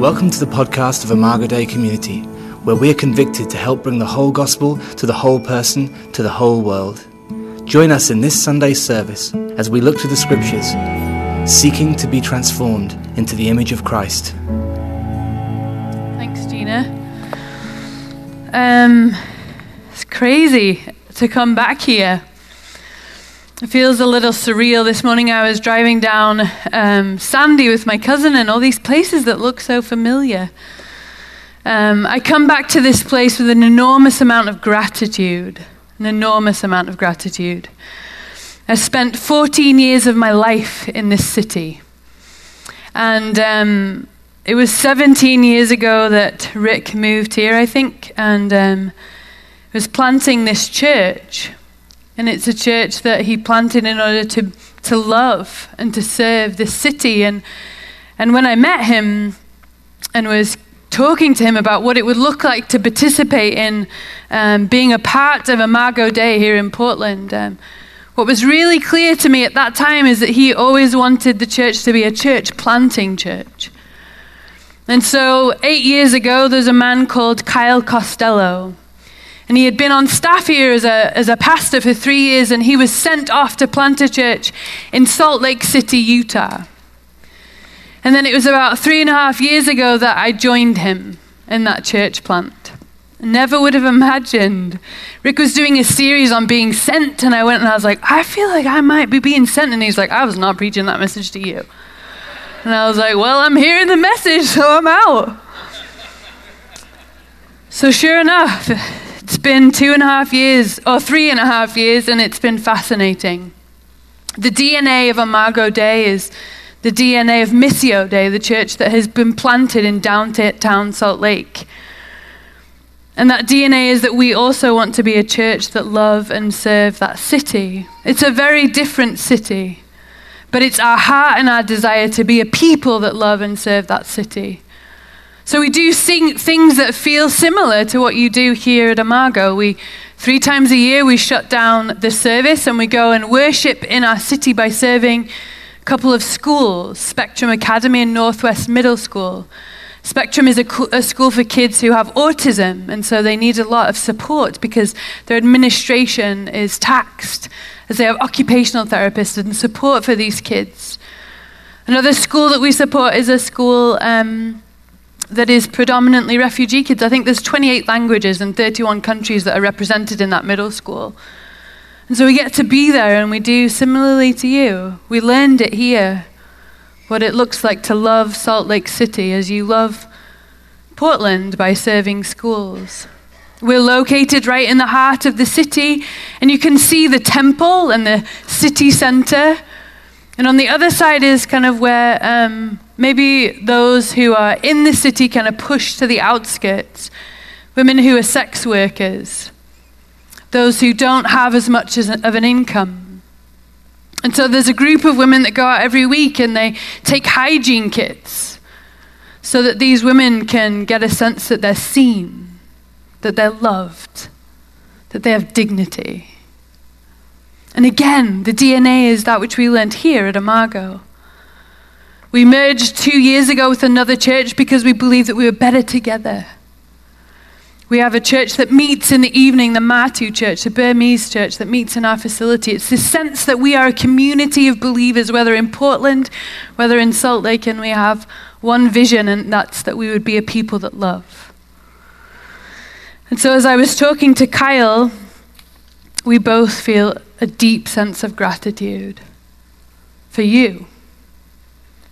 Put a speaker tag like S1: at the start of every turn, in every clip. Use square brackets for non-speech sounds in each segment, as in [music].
S1: Welcome to the podcast of Imago Dei Community, where we are convicted to help bring the whole gospel to the whole person, to the whole world. Join us in this Sunday's service as we look to the scriptures, seeking to be transformed into the image of Christ.
S2: Thanks, Gina. Um, it's crazy to come back here. It feels a little surreal. This morning I was driving down um, Sandy with my cousin and all these places that look so familiar. Um, I come back to this place with an enormous amount of gratitude, an enormous amount of gratitude. I spent 14 years of my life in this city. And um, it was 17 years ago that Rick moved here, I think, and um, was planting this church. And it's a church that he planted in order to, to love and to serve this city. And, and when I met him and was talking to him about what it would look like to participate in um, being a part of Imago Dei here in Portland, um, what was really clear to me at that time is that he always wanted the church to be a church planting church. And so, eight years ago, there's a man called Kyle Costello. And he had been on staff here as a, as a pastor for three years, and he was sent off to plant a church in Salt Lake City, Utah. And then it was about three and a half years ago that I joined him in that church plant. Never would have imagined. Rick was doing a series on being sent, and I went and I was like, I feel like I might be being sent. And he's like, I was not preaching that message to you. And I was like, Well, I'm hearing the message, so I'm out. So, sure enough, it's been two and a half years, or three and a half years, and it's been fascinating. The DNA of Imago Dei is the DNA of Missio Dei, the church that has been planted in downtown Salt Lake. And that DNA is that we also want to be a church that love and serve that city. It's a very different city, but it's our heart and our desire to be a people that love and serve that city. So we do sing things that feel similar to what you do here at Imago. We three times a year we shut down the service and we go and worship in our city by serving a couple of schools, Spectrum Academy and Northwest Middle School. Spectrum is a, a, school for kids who have autism, and so they need a lot of support because their administration is taxed as they have occupational therapists and support for these kids. Another school that we support is a school um, that is predominantly refugee kids. I think there's 28 languages and 31 countries that are represented in that middle school. And so we get to be there and we do similarly to you. We learned it here, what it looks like to love Salt Lake City as you love Portland by serving schools. We're located right in the heart of the city, and you can see the temple and the city center. And on the other side is kind of where um, maybe those who are in the city kind of pushed to the outskirts, women who are sex workers, those who don't have as much as of an income. And so there's a group of women that go out every week and they take hygiene kits so that these women can get a sense that they're seen, that they're loved, that they have dignity. And again, the DNA is that which we learned here at Imago. We merged two years ago with another church because we believed that we were better together. We have a church that meets in the evening, the Matu church, the Burmese church that meets in our facility. It's this sense that we are a community of believers, whether in Portland, whether in Salt Lake, and we have one vision, and that's that we would be a people that love. And so, as I was talking to Kyle, we both feel a deep sense of gratitude for you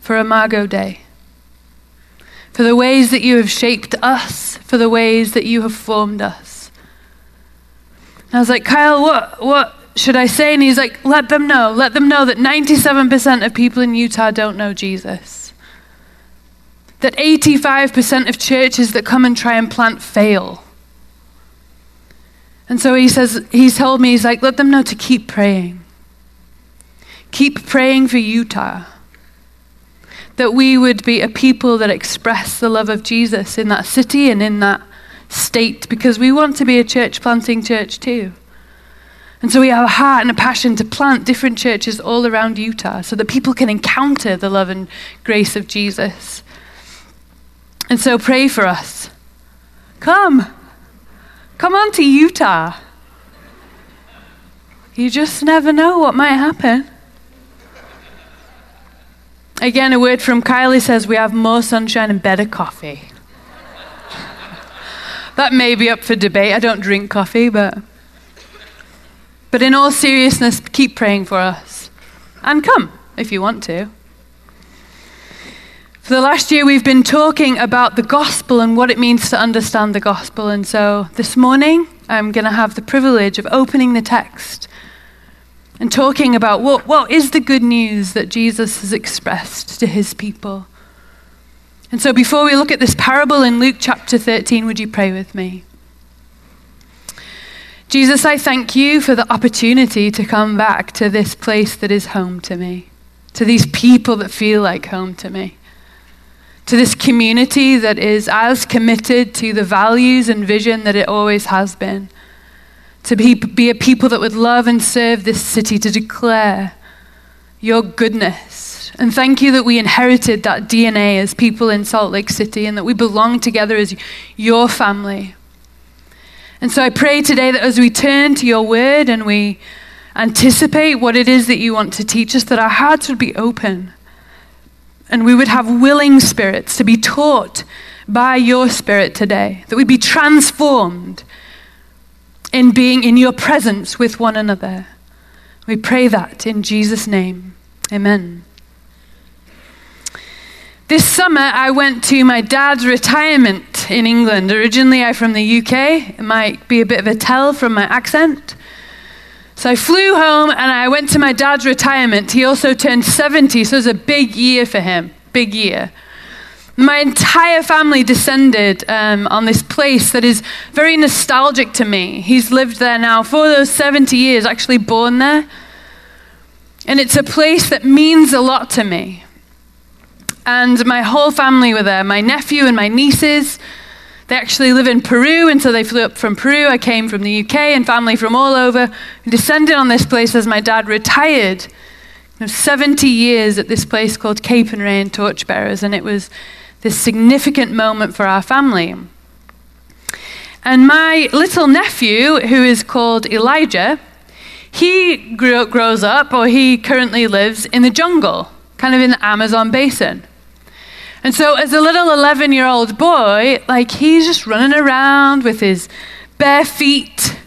S2: for Imago Dei, for the ways that you have shaped us, for the ways that you have formed us. And I was like, Kyle, what, what should I say? And he's like, let them know. Let them know that 97% of people in Utah don't know Jesus. That 85% of churches that come and try and plant fail. And so he says, he's told me, he's like, let them know to keep praying. Keep praying for Utah that we would be a people that express the love of Jesus in that city and in that state because we want to be a church planting church too. And so we have a heart and a passion to plant different churches all around Utah so that people can encounter the love and grace of Jesus. And so pray for us. Come. Come on to Utah. You just never know what might happen. Again, a word from Kylie says we have more sunshine and better coffee. [laughs] that may be up for debate. I don't drink coffee, but. But in all seriousness, keep praying for us. And come if you want to. For the last year, we've been talking about the gospel and what it means to understand the gospel. And so this morning, I'm going to have the privilege of opening the text and talking about what, what is the good news that Jesus has expressed to his people. And so before we look at this parable in Luke chapter 13, would you pray with me? Jesus, I thank you for the opportunity to come back to this place that is home to me, to these people that feel like home to me to this community that is as committed to the values and vision that it always has been. To be, be a people that would love and serve this city, to declare your goodness. And thank you that we inherited that DNA as people in Salt Lake City and that we belong together as your family. And so I pray today that as we turn to your word and we anticipate what it is that you want to teach us, that our hearts would be open and we would have willing spirits to be taught by your spirit today, that we'd be transformed in being in your presence with one another. We pray that in Jesus' name. Amen. This summer, I went to my dad's retirement in England. Originally, I'm from the UK. It might be a bit of a tell from my accent. So I flew home and I went to my dad's retirement. He also turned 70, so it was a big year for him. Big year. My entire family descended um, on this place that is very nostalgic to me. He's lived there now for those 70 years, actually born there. And it's a place that means a lot to me. And my whole family were there my nephew and my nieces. They actually live in Peru, and so they flew up from Peru. I came from the UK and family from all over. Descended on this place as my dad retired. 70 years at this place called Capernwray Torchbearers, and it was this significant moment for our family. And my little nephew, who is called Elijah, he grew, grows up, or he currently lives in the jungle, kind of in the Amazon basin. And so, as a little 11 year old boy, like he's just running around with his bare feet.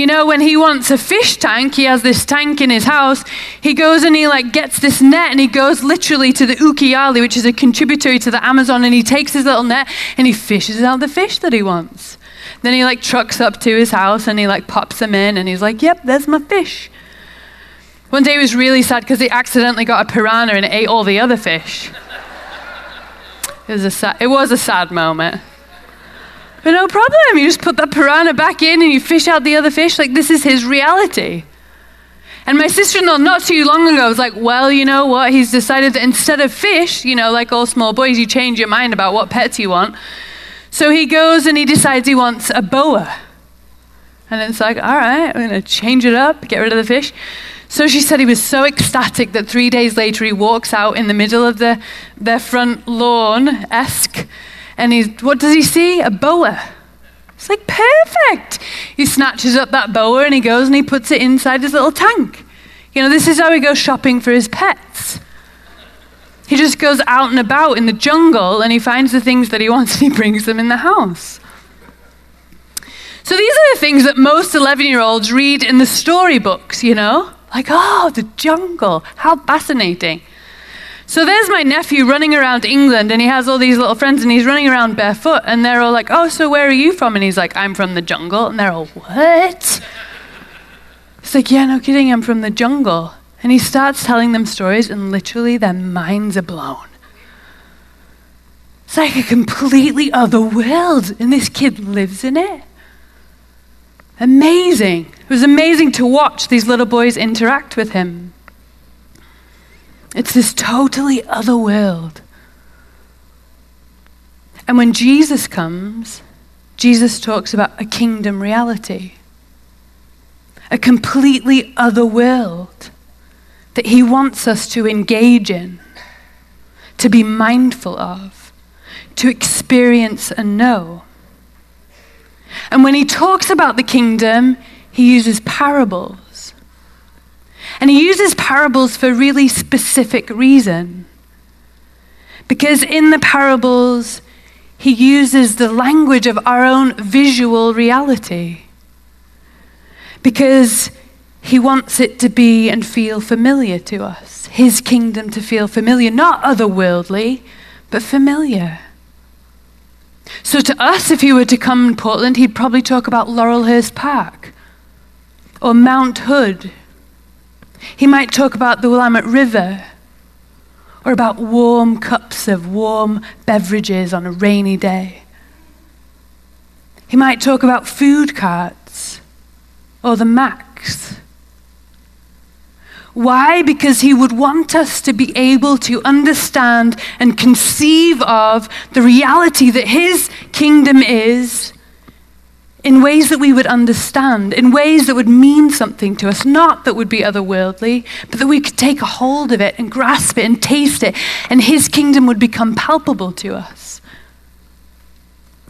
S2: You know, when he wants a fish tank, he has this tank in his house. He goes and he like gets this net and he goes literally to the Ucayali, which is a contributory to the Amazon, and he takes his little net and he fishes out the fish that he wants. Then he like trucks up to his house and he like pops them in and he's like, "Yep, there's my fish." One day he was really sad because he accidentally got a piranha and ate all the other fish. It was a sad, it was a sad moment. But no problem. You just put that piranha back in and you fish out the other fish. Like, this is his reality. And my sister in law, not too long ago, was like, well, you know what? He's decided that instead of fish, you know, like all small boys, you change your mind about what pets you want. So he goes and he decides he wants a boa. And it's like, all right, I'm going to change it up, get rid of the fish. So she said he was so ecstatic that three days later he walks out in the middle of the, their front lawn, esque, and he's, what does he see? A boa. It's like, perfect. He snatches up that boa and he goes and he puts it inside his little tank. You know, this is how he goes shopping for his pets. He just goes out and about in the jungle and he finds the things that he wants and he brings them in the house. So these are the things that most 11 year olds read in the storybooks, you know? Like, oh, the jungle. How fascinating. So there's my nephew running around England, and he has all these little friends, and he's running around barefoot, and they're all like, oh, so where are you from? And he's like, I'm from the jungle. And they're all, what? He's like, yeah, no kidding, I'm from the jungle. And he starts telling them stories, and literally their minds are blown. It's like a completely other world, and this kid lives in it. Amazing. It was amazing to watch these little boys interact with him. It's this totally other world. And when Jesus comes, Jesus talks about a kingdom reality, a completely other world that he wants us to engage in, to be mindful of, to experience and know. And when he talks about the kingdom, he uses parables. And he uses parables for really specific reason. Because in the parables, he uses the language of our own visual reality. Because he wants it to be and feel familiar to us, his kingdom to feel familiar, not otherworldly, but familiar. So, to us, if he were to come in Portland, he'd probably talk about Laurelhurst Park or Mount Hood. He might talk about the Willamette River or about warm cups of warm beverages on a rainy day. He might talk about food carts or the MAX why? Because he would want us to be able to understand and conceive of the reality that his kingdom is in ways that we would understand, in ways that would mean something to us, not that would be otherworldly, but that we could take a hold of it and grasp it and taste it, and his kingdom would become palpable to us.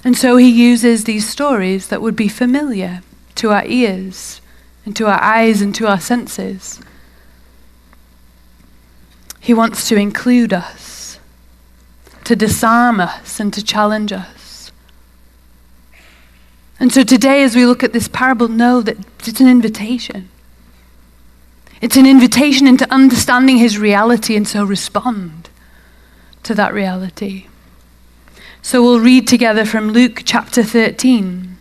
S2: And so he uses these stories that would be familiar to our ears and to our eyes and to our senses. He wants to include us, to disarm us, and to challenge us. And so today, as we look at this parable, know that it's an invitation. It's an invitation into understanding his reality and so respond to that reality. So we'll read together from Luke chapter 13.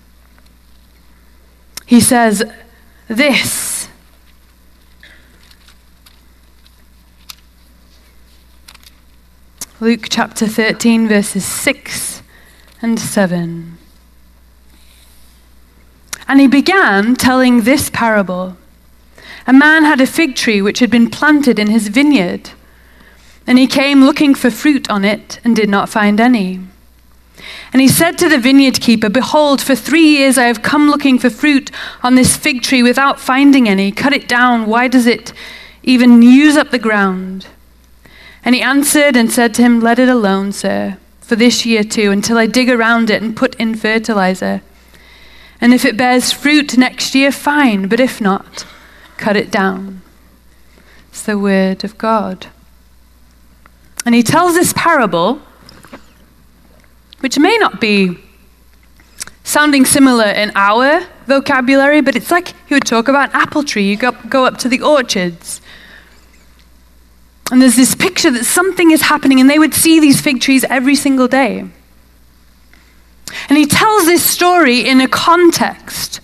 S2: He says, This Luke chapter 13, verses 6 and 7. And he began telling this parable A man had a fig tree which had been planted in his vineyard, and he came looking for fruit on it and did not find any. And he said to the vineyard keeper, Behold, for three years I have come looking for fruit on this fig tree without finding any. Cut it down. Why does it even use up the ground? And he answered and said to him, Let it alone, sir, for this year too, until I dig around it and put in fertilizer. And if it bears fruit next year, fine, but if not, cut it down. It's the word of God. And he tells this parable, which may not be sounding similar in our vocabulary, but it's like he would talk about an apple tree. You go, go up to the orchards and there's this picture that something is happening, and they would see these fig trees every single day. And he tells this story in a context.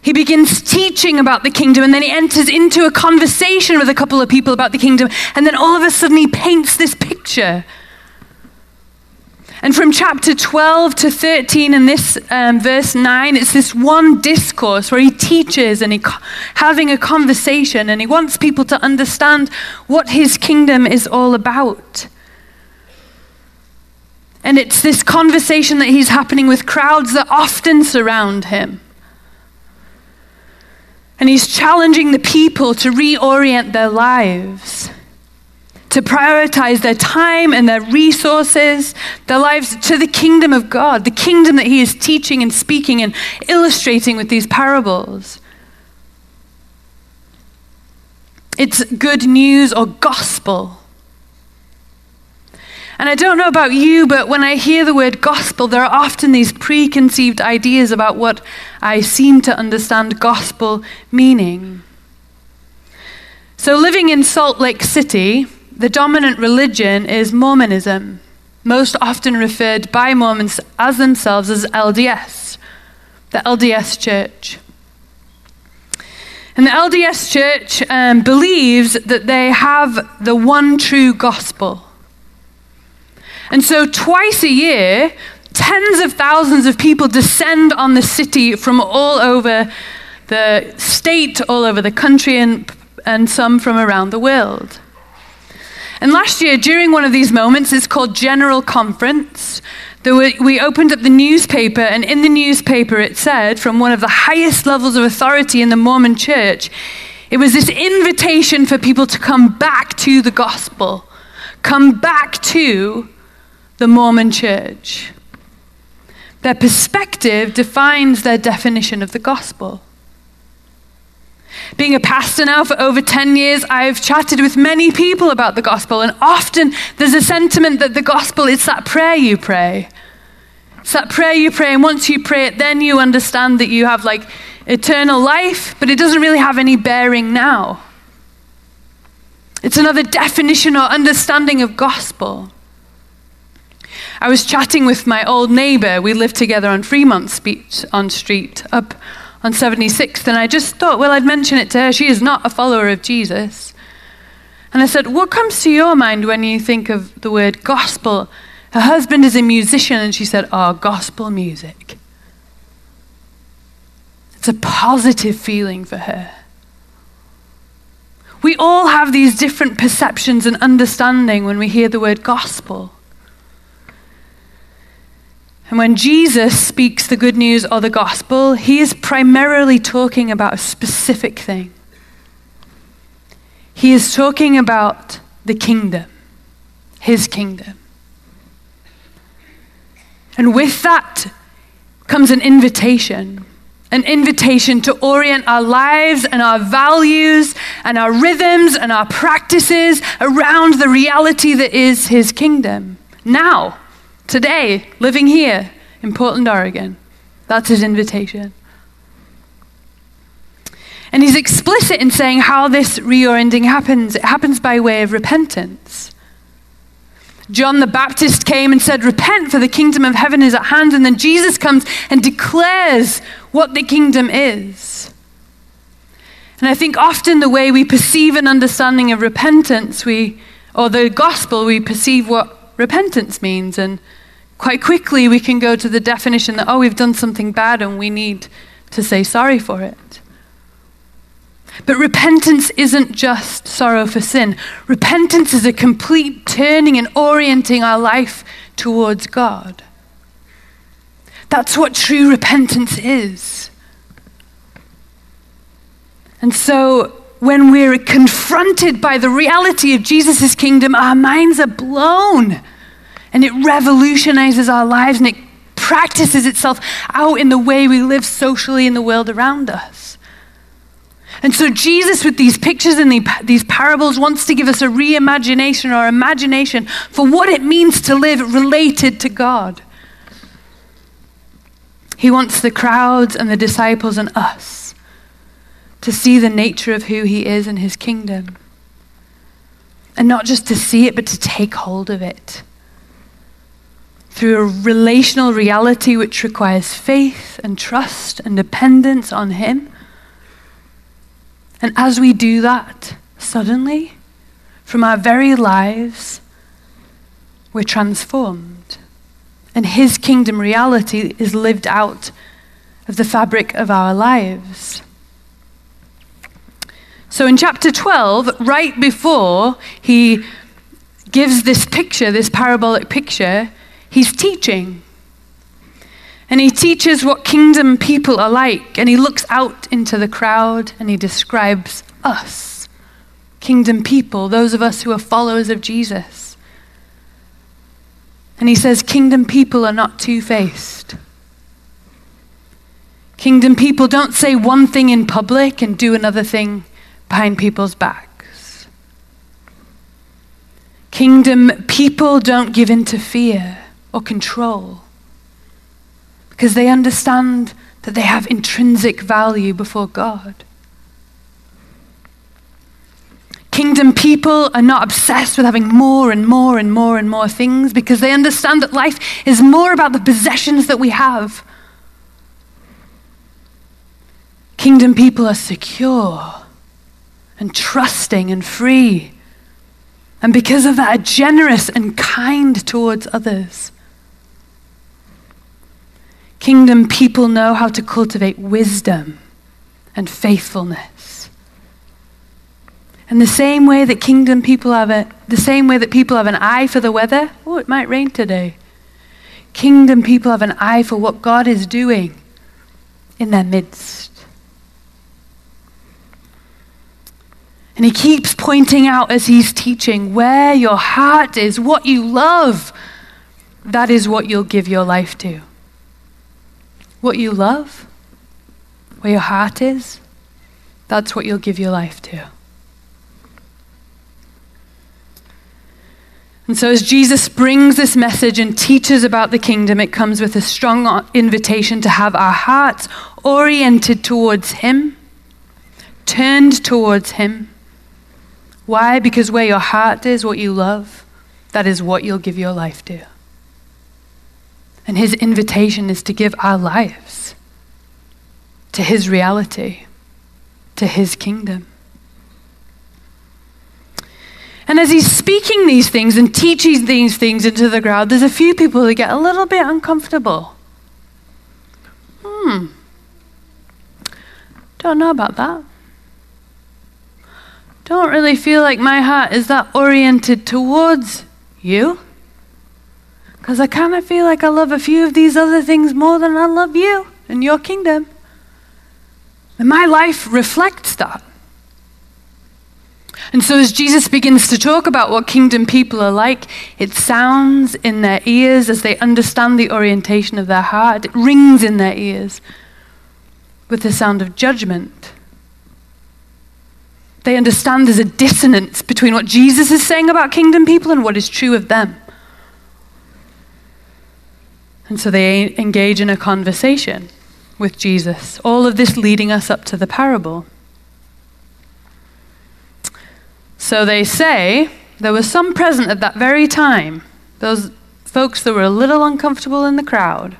S2: He begins teaching about the kingdom, and then he enters into a conversation with a couple of people about the kingdom, and then all of a sudden he paints this picture and from chapter 12 to 13 in this um, verse 9, it's this one discourse where he teaches and he having a conversation and he wants people to understand what his kingdom is all about. And it's this conversation that he's happening with crowds that often surround him. And he's challenging the people to reorient their lives to prioritize their time and their resources, their lives to the kingdom of God, the kingdom that He is teaching and speaking and illustrating with these parables. It's good news or gospel. And I don't know about you, but when I hear the word gospel, there are often these preconceived ideas about what I seem to understand gospel meaning. So, living in Salt Lake City, the dominant religion is Mormonism, most often referred by Mormons as themselves as LDS, the LDS Church. And the LDS Church um, believes that they have the one true gospel. And so, twice a year, tens of thousands of people descend on the city from all over the state, all over the country, and, and some from around the world. And last year, during one of these moments, it's called General Conference, we opened up the newspaper, and in the newspaper it said, from one of the highest levels of authority in the Mormon church, it was this invitation for people to come back to the gospel, come back to the Mormon church. Their perspective defines their definition of the gospel. Being a pastor now for over 10 years, I've chatted with many people about the gospel, and often there's a sentiment that the gospel is that prayer you pray. It's that prayer you pray, and once you pray it, then you understand that you have like eternal life, but it doesn't really have any bearing now. It's another definition or understanding of gospel. I was chatting with my old neighbor. We lived together on Fremont Street, on Street up on 76th, and I just thought, well, I'd mention it to her. She is not a follower of Jesus. And I said, What comes to your mind when you think of the word gospel? Her husband is a musician, and she said, Oh, gospel music. It's a positive feeling for her. We all have these different perceptions and understanding when we hear the word gospel. And when Jesus speaks the good news or the gospel, he is primarily talking about a specific thing. He is talking about the kingdom, his kingdom. And with that comes an invitation an invitation to orient our lives and our values and our rhythms and our practices around the reality that is his kingdom. Now, today, living here in Portland, Oregon. That's his invitation. And he's explicit in saying how this reorienting happens. It happens by way of repentance. John the Baptist came and said, Repent, for the kingdom of heaven is at hand. And then Jesus comes and declares what the kingdom is. And I think often the way we perceive an understanding of repentance, we, or the gospel, we perceive what repentance means. And quite quickly we can go to the definition that, oh, we've done something bad and we need to say sorry for it. But repentance isn't just sorrow for sin. Repentance is a complete turning and orienting our life towards God. That's what true repentance is. And so, when we're confronted by the reality of Jesus' kingdom, our minds are blown and it revolutionizes our lives and it practices itself out in the way we live socially in the world around us. And so, Jesus, with these pictures and these parables, wants to give us a reimagination or imagination for what it means to live related to God. He wants the crowds and the disciples and us to see the nature of who He is and His kingdom. And not just to see it, but to take hold of it through a relational reality which requires faith and trust and dependence on Him. And as we do that, suddenly, from our very lives, we're transformed. And His kingdom reality is lived out of the fabric of our lives. So in chapter 12, right before he gives this picture, this parabolic picture, He's teaching. And he teaches what kingdom people are like. And he looks out into the crowd and he describes us, kingdom people, those of us who are followers of Jesus. And he says, Kingdom people are not two faced. Kingdom people don't say one thing in public and do another thing behind people's backs. Kingdom people don't give in to fear or control because they understand that they have intrinsic value before God. Kingdom people are not obsessed with having more and more and more and more things because they understand that life is more about the possessions that we have. Kingdom people are secure and trusting and free. And because of that, are generous and kind towards others. Kingdom people know how to cultivate wisdom and faithfulness. And the same way that kingdom people have a, the same way that people have an eye for the weather, oh, it might rain today. Kingdom people have an eye for what God is doing in their midst. And he keeps pointing out as he's teaching where your heart is, what you love, that is what you'll give your life to. What you love, where your heart is, that's what you'll give your life to. And so, as Jesus brings this message and teaches about the kingdom, it comes with a strong invitation to have our hearts oriented towards Him, turned towards Him. Why? Because where your heart is, what you love, that is what you'll give your life to. And His invitation is to give our lives to His reality, to His kingdom. And as he's speaking these things and teaching these things into the crowd, there's a few people who get a little bit uncomfortable. Hmm. Don't know about that. Don't really feel like my heart is that oriented towards you. Because I kind of feel like I love a few of these other things more than I love you and your kingdom. And my life reflects that. And so, as Jesus begins to talk about what kingdom people are like, it sounds in their ears as they understand the orientation of their heart. It rings in their ears with the sound of judgment. They understand there's a dissonance between what Jesus is saying about kingdom people and what is true of them. And so they engage in a conversation with Jesus, all of this leading us up to the parable. So they say there was some present at that very time, those folks that were a little uncomfortable in the crowd.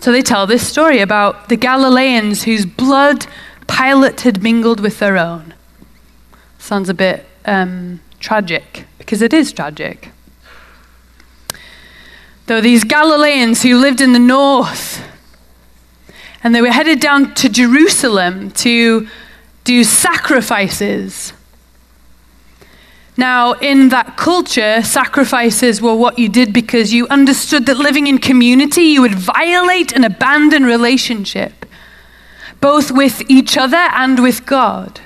S2: So they tell this story about the Galileans whose blood Pilate had mingled with their own. Sounds a bit um, tragic, because it is tragic. Though these Galileans who lived in the north, and they were headed down to Jerusalem to do sacrifices. Now, in that culture, sacrifices were what you did because you understood that living in community, you would violate and abandon relationship, both with each other and with God.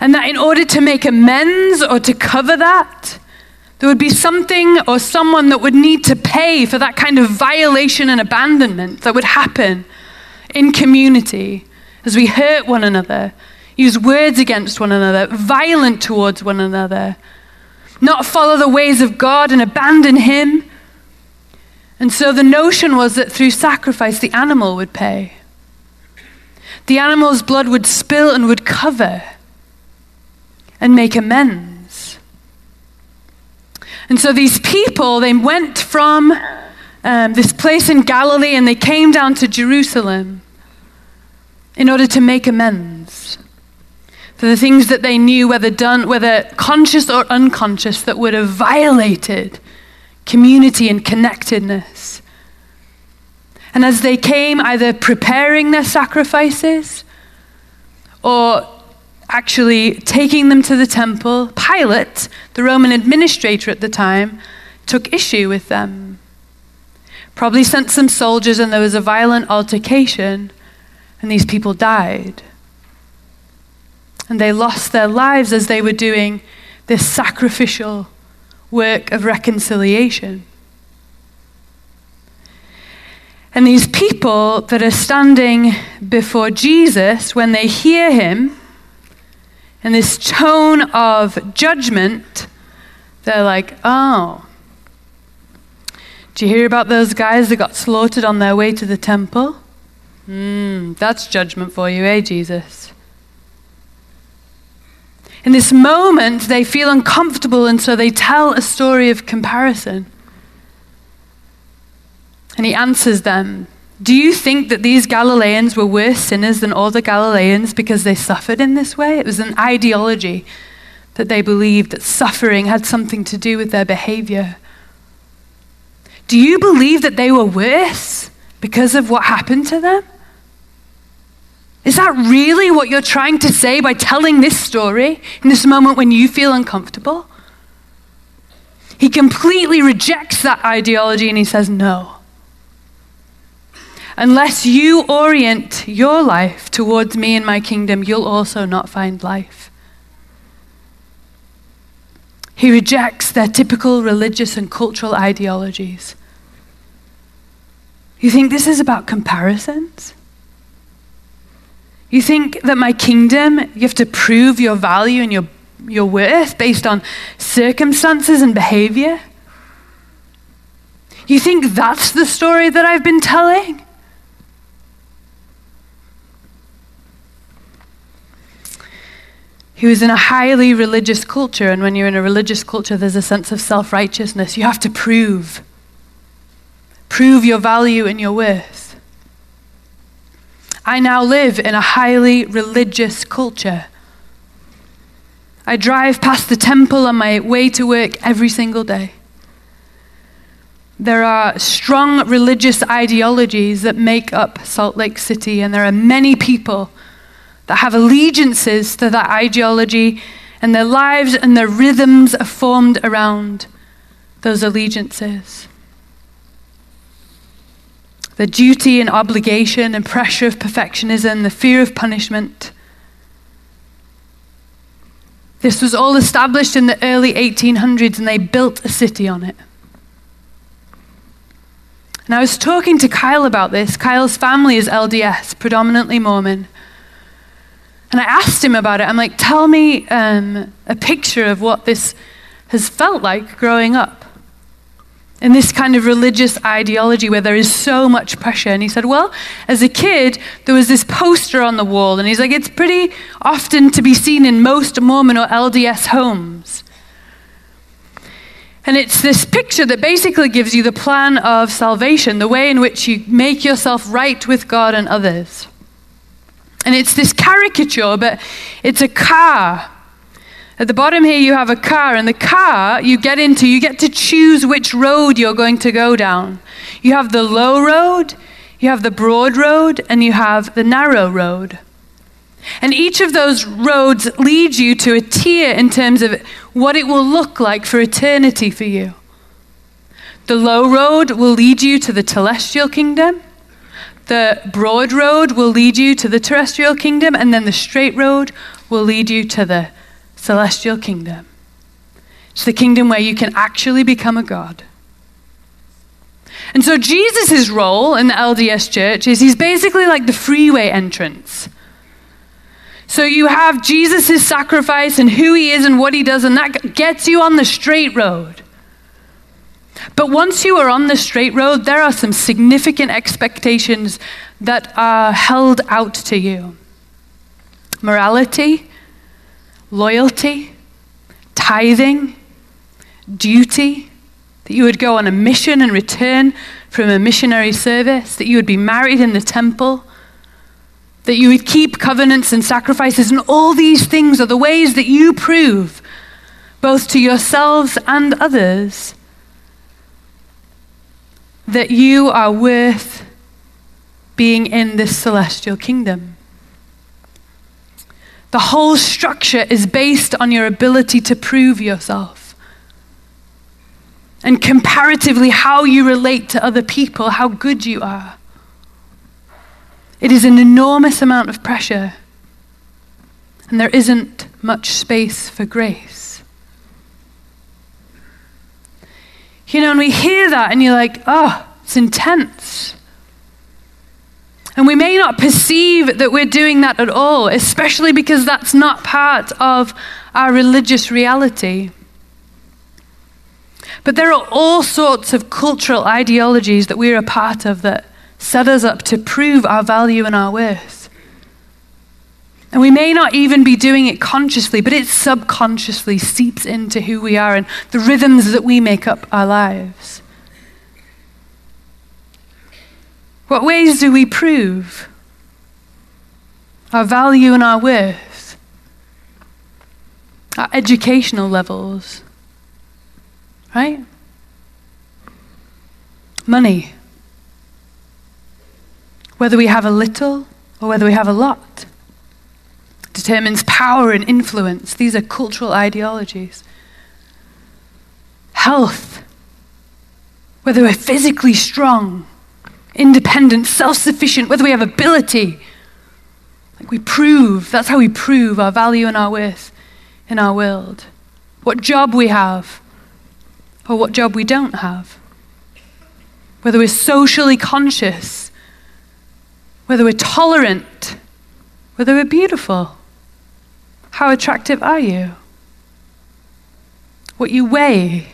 S2: And that in order to make amends or to cover that, there would be something or someone that would need to pay for that kind of violation and abandonment that would happen in community as we hurt one another, use words against one another, violent towards one another, not follow the ways of God and abandon Him. And so the notion was that through sacrifice, the animal would pay. The animal's blood would spill and would cover and make amends. And so these people, they went from um, this place in Galilee and they came down to Jerusalem in order to make amends for the things that they knew, whether done, whether conscious or unconscious, that would have violated community and connectedness. And as they came, either preparing their sacrifices or actually taking them to the temple, Pilate, the Roman administrator at the time, took issue with them. Probably sent some soldiers, and there was a violent altercation. And these people died. And they lost their lives as they were doing this sacrificial work of reconciliation. And these people that are standing before Jesus, when they hear him in this tone of judgment, they're like, oh, do you hear about those guys that got slaughtered on their way to the temple? Mm, that's judgment for you, eh, Jesus? In this moment, they feel uncomfortable, and so they tell a story of comparison. And he answers them Do you think that these Galileans were worse sinners than all the Galileans because they suffered in this way? It was an ideology that they believed that suffering had something to do with their behavior. Do you believe that they were worse because of what happened to them? Is that really what you're trying to say by telling this story in this moment when you feel uncomfortable? He completely rejects that ideology and he says, No. Unless you orient your life towards me and my kingdom, you'll also not find life. He rejects their typical religious and cultural ideologies. You think this is about comparisons? You think that my kingdom, you have to prove your value and your, your worth based on circumstances and behavior? You think that's the story that I've been telling? He was in a highly religious culture, and when you're in a religious culture, there's a sense of self righteousness. You have to prove. Prove your value and your worth. I now live in a highly religious culture. I drive past the temple on my way to work every single day. There are strong religious ideologies that make up Salt Lake City, and there are many people that have allegiances to that ideology, and their lives and their rhythms are formed around those allegiances. The duty and obligation and pressure of perfectionism, the fear of punishment. This was all established in the early 1800s, and they built a city on it. And I was talking to Kyle about this. Kyle's family is LDS, predominantly Mormon. And I asked him about it. I'm like, tell me um, a picture of what this has felt like growing up in this kind of religious ideology where there is so much pressure. And he said, Well, as a kid, there was this poster on the wall. And he's like, It's pretty often to be seen in most Mormon or LDS homes. And it's this picture that basically gives you the plan of salvation, the way in which you make yourself right with God and others. And it's this caricature, but it's a car. At the bottom here, you have a car, and the car you get into, you get to choose which road you're going to go down. You have the low road, you have the broad road, and you have the narrow road. And each of those roads leads you to a tier in terms of what it will look like for eternity for you. The low road will lead you to the telestial kingdom. The broad road will lead you to the terrestrial kingdom, and then the straight road will lead you to the celestial kingdom. It's the kingdom where you can actually become a God. And so Jesus' role in the LDS church is he's basically like the freeway entrance. So you have Jesus' sacrifice and who he is and what he does, and that gets you on the straight road. But once you are on the straight road, there are some significant expectations that are held out to you. Morality, loyalty, tithing, duty, that you would go on a mission and return from a missionary service, that you would be married in the temple, that you would keep covenants and sacrifices, and all these things are the ways that you prove, both to yourselves and others, that you are worth being in this celestial kingdom. The whole structure is based on your ability to prove yourself. And comparatively, how you relate to other people, how good you are. It is an enormous amount of pressure. And there isn't much space for grace. You know, and we hear that and you're like, oh, it's intense. And we may not perceive that we're doing that at all, especially because that's not part of our religious reality. But there are all sorts of cultural ideologies that we're a part of that set us up to prove our value and our worth. And we may not even be doing it consciously, but it subconsciously seeps into who we are and the rhythms that we make up our lives. What ways do we prove our value and our worth? Our educational levels, right? Money. Whether we have a little or whether we have a lot determines power and influence. These are cultural ideologies. Health. Whether we're physically strong, independent, self sufficient, whether we have ability. Like we prove, that's how we prove our value and our worth in our world. what job we have, or what job we don't have. Whether we're socially conscious, whether we're tolerant, whether we're beautiful. How attractive are you? What you weigh.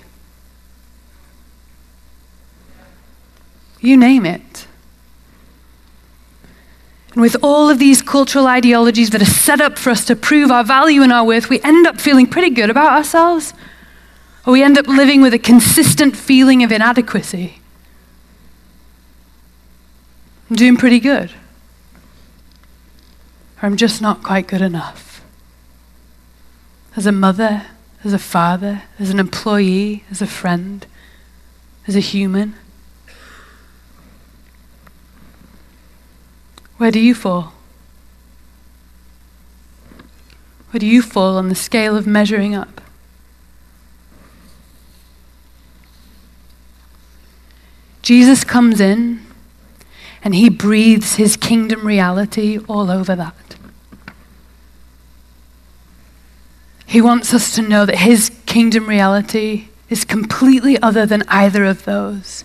S2: You name it. And with all of these cultural ideologies that are set up for us to prove our value and our worth, we end up feeling pretty good about ourselves. Or we end up living with a consistent feeling of inadequacy. I'm doing pretty good. Or I'm just not quite good enough. As a mother, as a father, as an employee, as a friend, as a human. Where do you fall? Where do you fall on the scale of measuring up? Jesus comes in and he breathes his kingdom reality all over that. He wants us to know that his kingdom reality is completely other than either of those.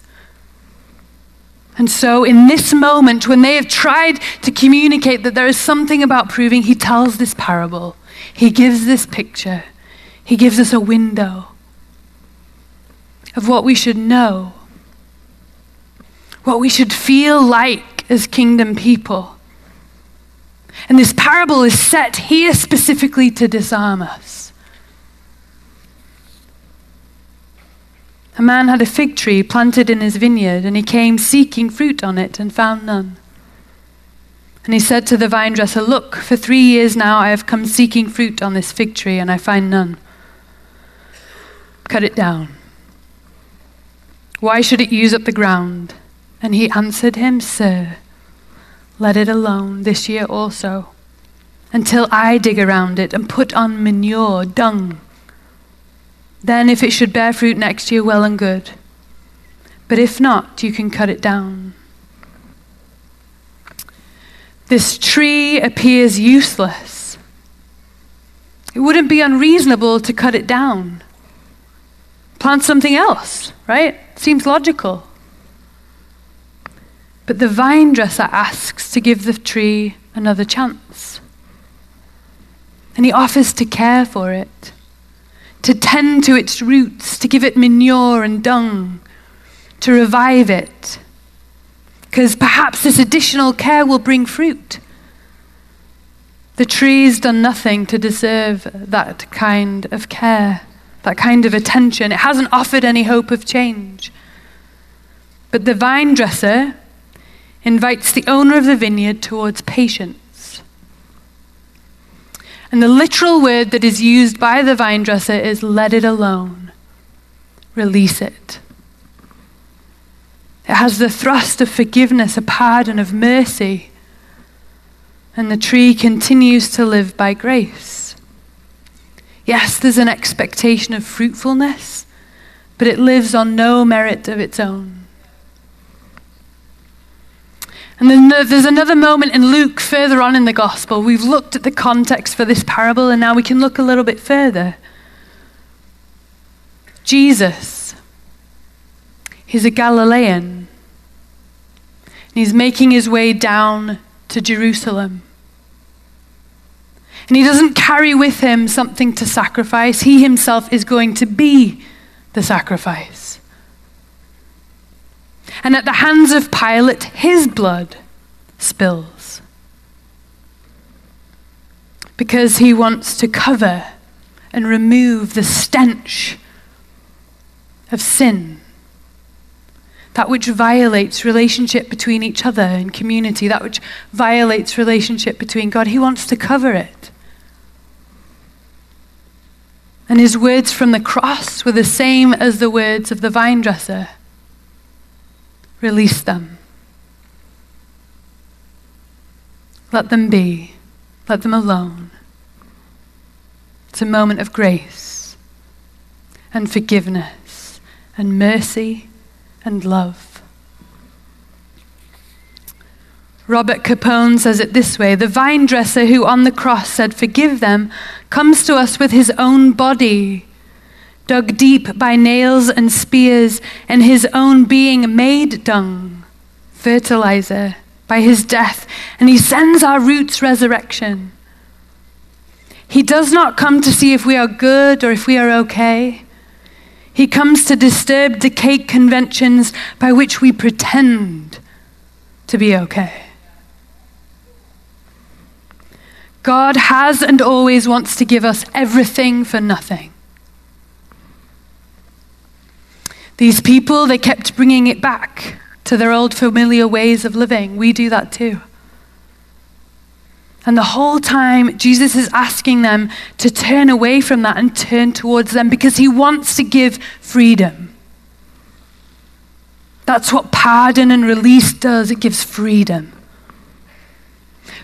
S2: And so, in this moment, when they have tried to communicate that there is something about proving, he tells this parable. He gives this picture. He gives us a window of what we should know, what we should feel like as kingdom people. And this parable is set here specifically to disarm us. A man had a fig tree planted in his vineyard, and he came seeking fruit on it and found none. And he said to the vine dresser, Look, for three years now I have come seeking fruit on this fig tree, and I find none. Cut it down. Why should it use up the ground? And he answered him, Sir, let it alone this year also, until I dig around it and put on manure, dung then, if it should bear fruit next year, well and good. But if not, you can cut it down. This tree appears useless. It wouldn't be unreasonable to cut it down. Plant something else, right? Seems logical. But the vine dresser asks to give the tree another chance. And he offers to care for it to tend to its roots, to give it manure and dung, to revive it. Because perhaps this additional care will bring fruit. The tree's done nothing to deserve that kind of care, that kind of attention. It hasn't offered any hope of change. But the vine dresser invites the owner of the vineyard towards patience. And the literal word that is used by the vine dresser is let it alone, release it. It has the thrust of forgiveness, a pardon, of mercy. And the tree continues to live by grace. Yes, there's an expectation of fruitfulness, but it lives on no merit of its own. And then there's another moment in Luke further on in the gospel. We've looked at the context for this parable, and now we can look a little bit further. Jesus, he's a Galilean, and he's making his way down to Jerusalem. And he doesn't carry with him something to sacrifice, he himself is going to be the sacrifice. And at the hands of Pilate, his blood spills. Because he wants to cover and remove the stench of sin. That which violates relationship between each other and community, that which violates relationship between God. He wants to cover it. And his words from the cross were the same as the words of the vine dresser Release them. Let them be. Let them alone. It's a moment of grace and forgiveness and mercy and love. Robert Capon says it this way The vine dresser who on the cross said, Forgive them, comes to us with his own body dug deep by nails and spears, and his own being made dung, fertilizer by his death, and he sends our roots resurrection. He does not come to see if we are good or if we are okay. He comes to disturb decayed conventions by which we pretend to be okay. God has and always wants to give us everything for nothing. These people, they kept bringing it back to their old familiar ways of living. We do that too. And the whole time, Jesus is asking them to turn away from that and turn towards them because he wants to give freedom. That's what pardon and release does it gives freedom.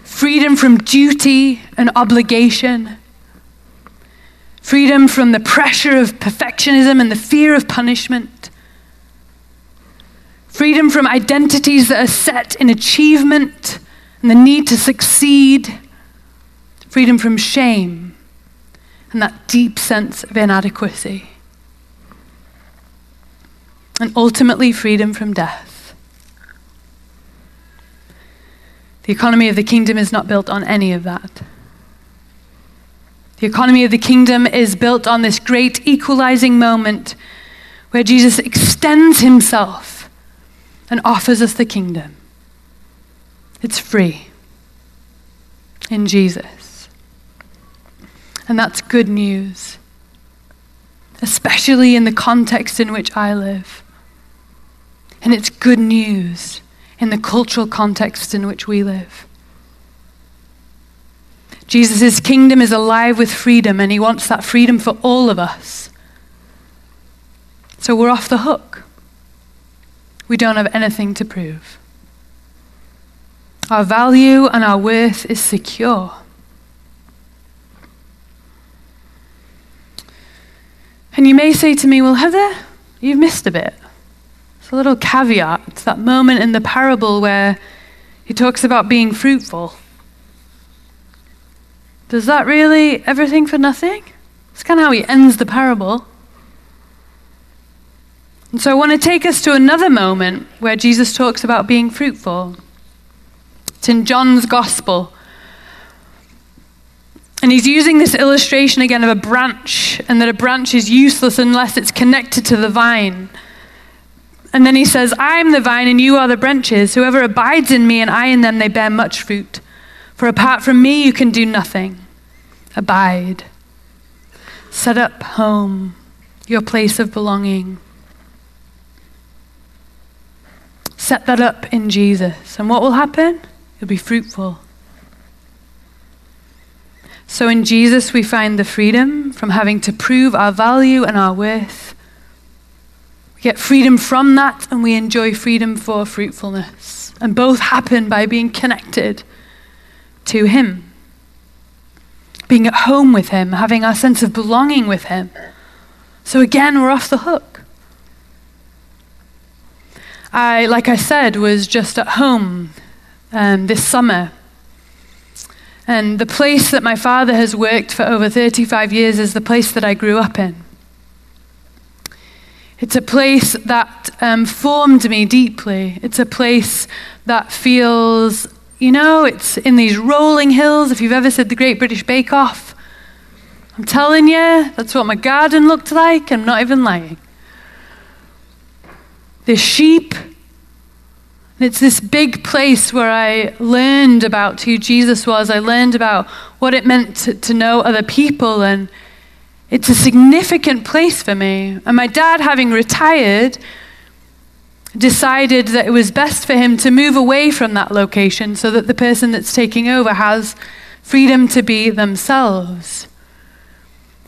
S2: Freedom from duty and obligation. Freedom from the pressure of perfectionism and the fear of punishment. Freedom from identities that are set in achievement and the need to succeed, freedom from shame, and that deep sense of inadequacy. And ultimately, freedom from death. The economy of the kingdom is not built on any of that. The economy of the kingdom is built on this great equalizing moment where Jesus extends himself and offers us the kingdom. It's free in Jesus. And that's good news, especially in the context in which I live. And it's good news in the cultural context in which we live. Jesus' kingdom is alive with freedom, and he wants that freedom for all of us. So we're off the hook. We don't have anything to prove. Our value and our worth is secure. And you may say to me, Well, Heather, you've missed a bit. It's a little caveat. It's that moment in the parable where he talks about being fruitful. Does that really everything for nothing? It's kind of how he ends the parable. And so I want to take us to another moment where Jesus talks about being fruitful. It's in John's Gospel. And he's using this illustration again of a branch, and that a branch is useless unless it's connected to the vine. And then he says, I am the vine, and you are the branches. Whoever abides in me, and I in them, they bear much fruit. For apart from me, you can do nothing. Abide. Set up home, your place of belonging. Set that up in Jesus. And what will happen? You'll be fruitful. So in Jesus, we find the freedom from having to prove our value and our worth. We get freedom from that, and we enjoy freedom for fruitfulness. And both happen by being connected to Him, being at home with Him, having our sense of belonging with Him. So again, we're off the hook. I, like I said, was just at home um, this summer. And the place that my father has worked for over 35 years is the place that I grew up in. It's a place that um, formed me deeply. It's a place that feels, you know, it's in these rolling hills. If you've ever said the Great British Bake Off, I'm telling you, that's what my garden looked like. I'm not even lying. There's sheep and it's this big place where I learned about who Jesus was. I learned about what it meant to, to, know other people. And it's a significant place for me. And my dad, having retired, decided that it was best for him to move away from that location so that the person that's taking over has freedom to be themselves.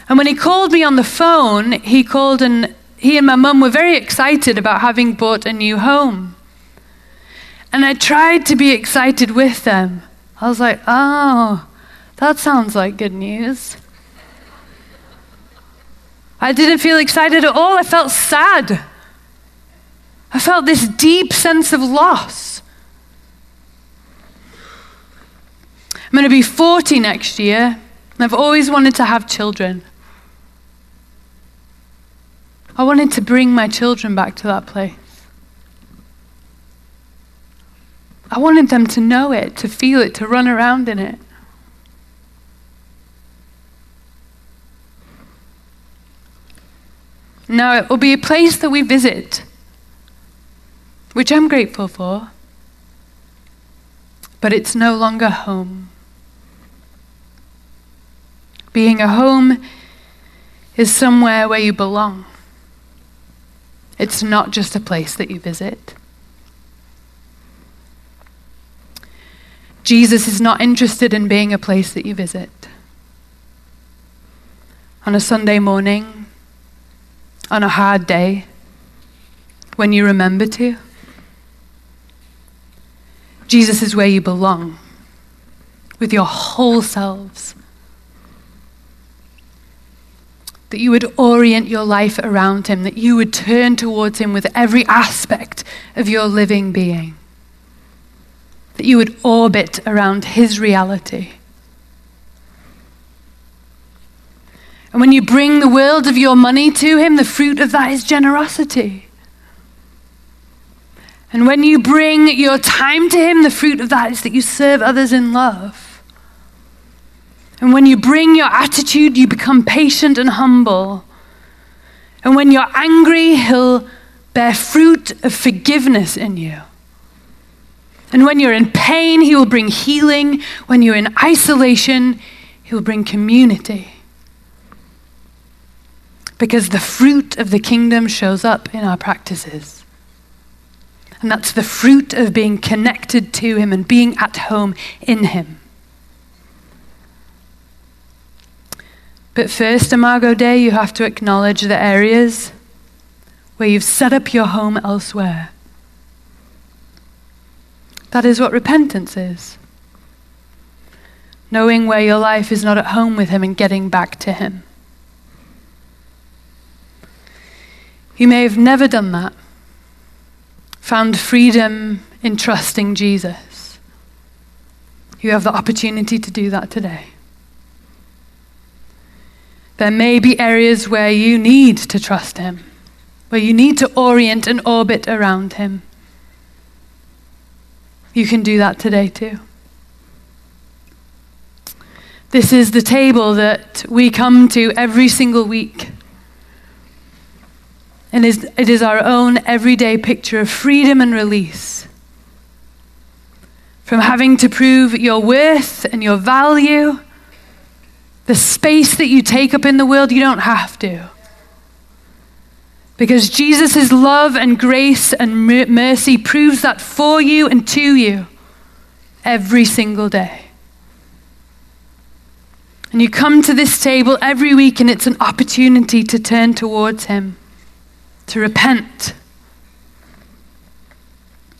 S2: And when he called me on the phone, he called and he and my mum were very excited about having bought a new home. And I tried to be excited with them. I was like, oh, that sounds like good news. I didn't feel excited at all. I felt sad. I felt this deep sense of loss. I'm going to be 40 next year, and I've always wanted to have children. I wanted to bring my children back to that place. I wanted them to know it, to feel it, to run around in it. Now, it will be a place that we visit, which I'm grateful for, but it's no longer home. Being a home is somewhere where you belong. It's not just a place that you visit. Jesus is not interested in being a place that you visit. On a Sunday morning, on a hard day, when you remember to. Jesus is where you belong, with your whole selves. That you would orient your life around Him, that you would turn towards Him with every aspect of your living being that you would orbit around His reality. And when you bring the world of your money to Him, the fruit of that is generosity. And when you bring your time to Him, the fruit of that is that you serve others in love. And when you bring your attitude, you become patient and humble. And when you're angry, He'll bear fruit of forgiveness in you. And when you're in pain, He will bring healing. When you're in isolation, He will bring community. Because the fruit of the kingdom shows up in our practices. And that's the fruit of being connected to Him and being at home in Him. But first, Imago Dei, you have to acknowledge the areas where you've set up your home elsewhere. That is what repentance is. Knowing where your life is not at home with Him and getting back to Him. You may have never done that, found freedom in trusting Jesus. You have the opportunity to do that today. There may be areas where you need to trust Him, where you need to orient and orbit around Him. You can do that today too. This is the table that we come to every single week. And it is our own everyday picture of freedom and release. From having to prove your worth and your value, the space that you take up in the world, you don't have to. Because Jesus' love and grace and mercy proves that for you and to you every single day. And you come to this table every week, and it's an opportunity to turn towards Him, to repent.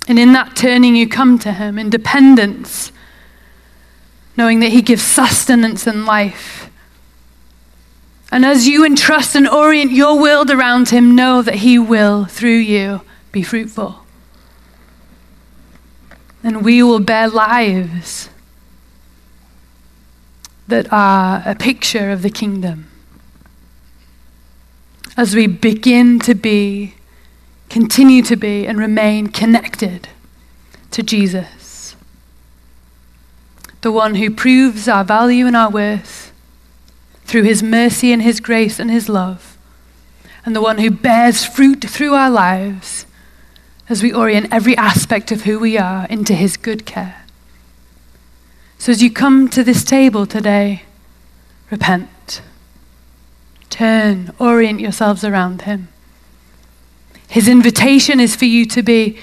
S2: And in that turning, you come to Him in dependence, knowing that He gives sustenance and life. And as you entrust and orient your world around Him, know that He will, through you, be fruitful. And we will bear lives that are a picture of the kingdom. As we begin to be, continue to be, and remain connected to Jesus, the one who proves our value and our worth through his mercy and his grace and his love, and the one who bears fruit through our lives as we orient every aspect of who we are into his good care. So as you come to this table today, repent. Turn, orient yourselves around him. His invitation is for you to be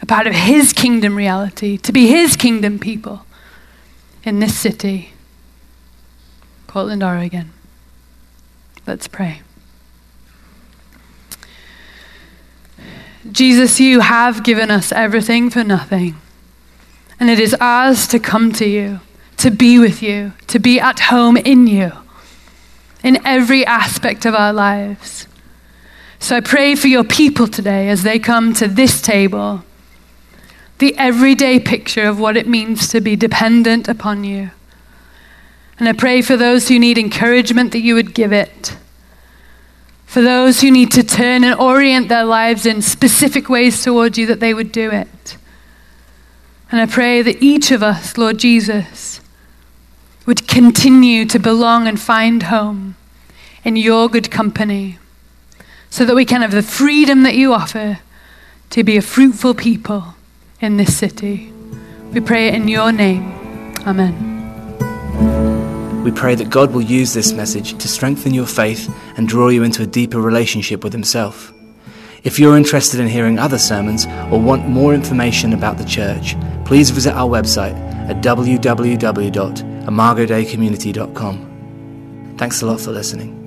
S2: a part of his kingdom reality, to be his kingdom people in this city Portland, Oregon. Let's pray. Jesus, you have given us everything for nothing. And it is ours to come to you, to be with you, to be at home in you, in every aspect of our lives. So I pray for your people today as they come to this table, the everyday picture of what it means to be dependent upon you. And I pray for those who need encouragement that you would give it. For those who need to turn and orient their lives in specific ways toward you, that they would do it. And I pray that each of us, Lord Jesus, would continue to belong and find home in your good company so that we can have the freedom that you offer to be a fruitful people in this city. We pray it in your name. Amen.
S1: We pray that God will use this message to strengthen your faith and draw you into a deeper relationship with Himself. If you're interested in hearing other sermons or want more information about the church, please visit our website at www.imagodeicommunity.com. Thanks a lot for listening.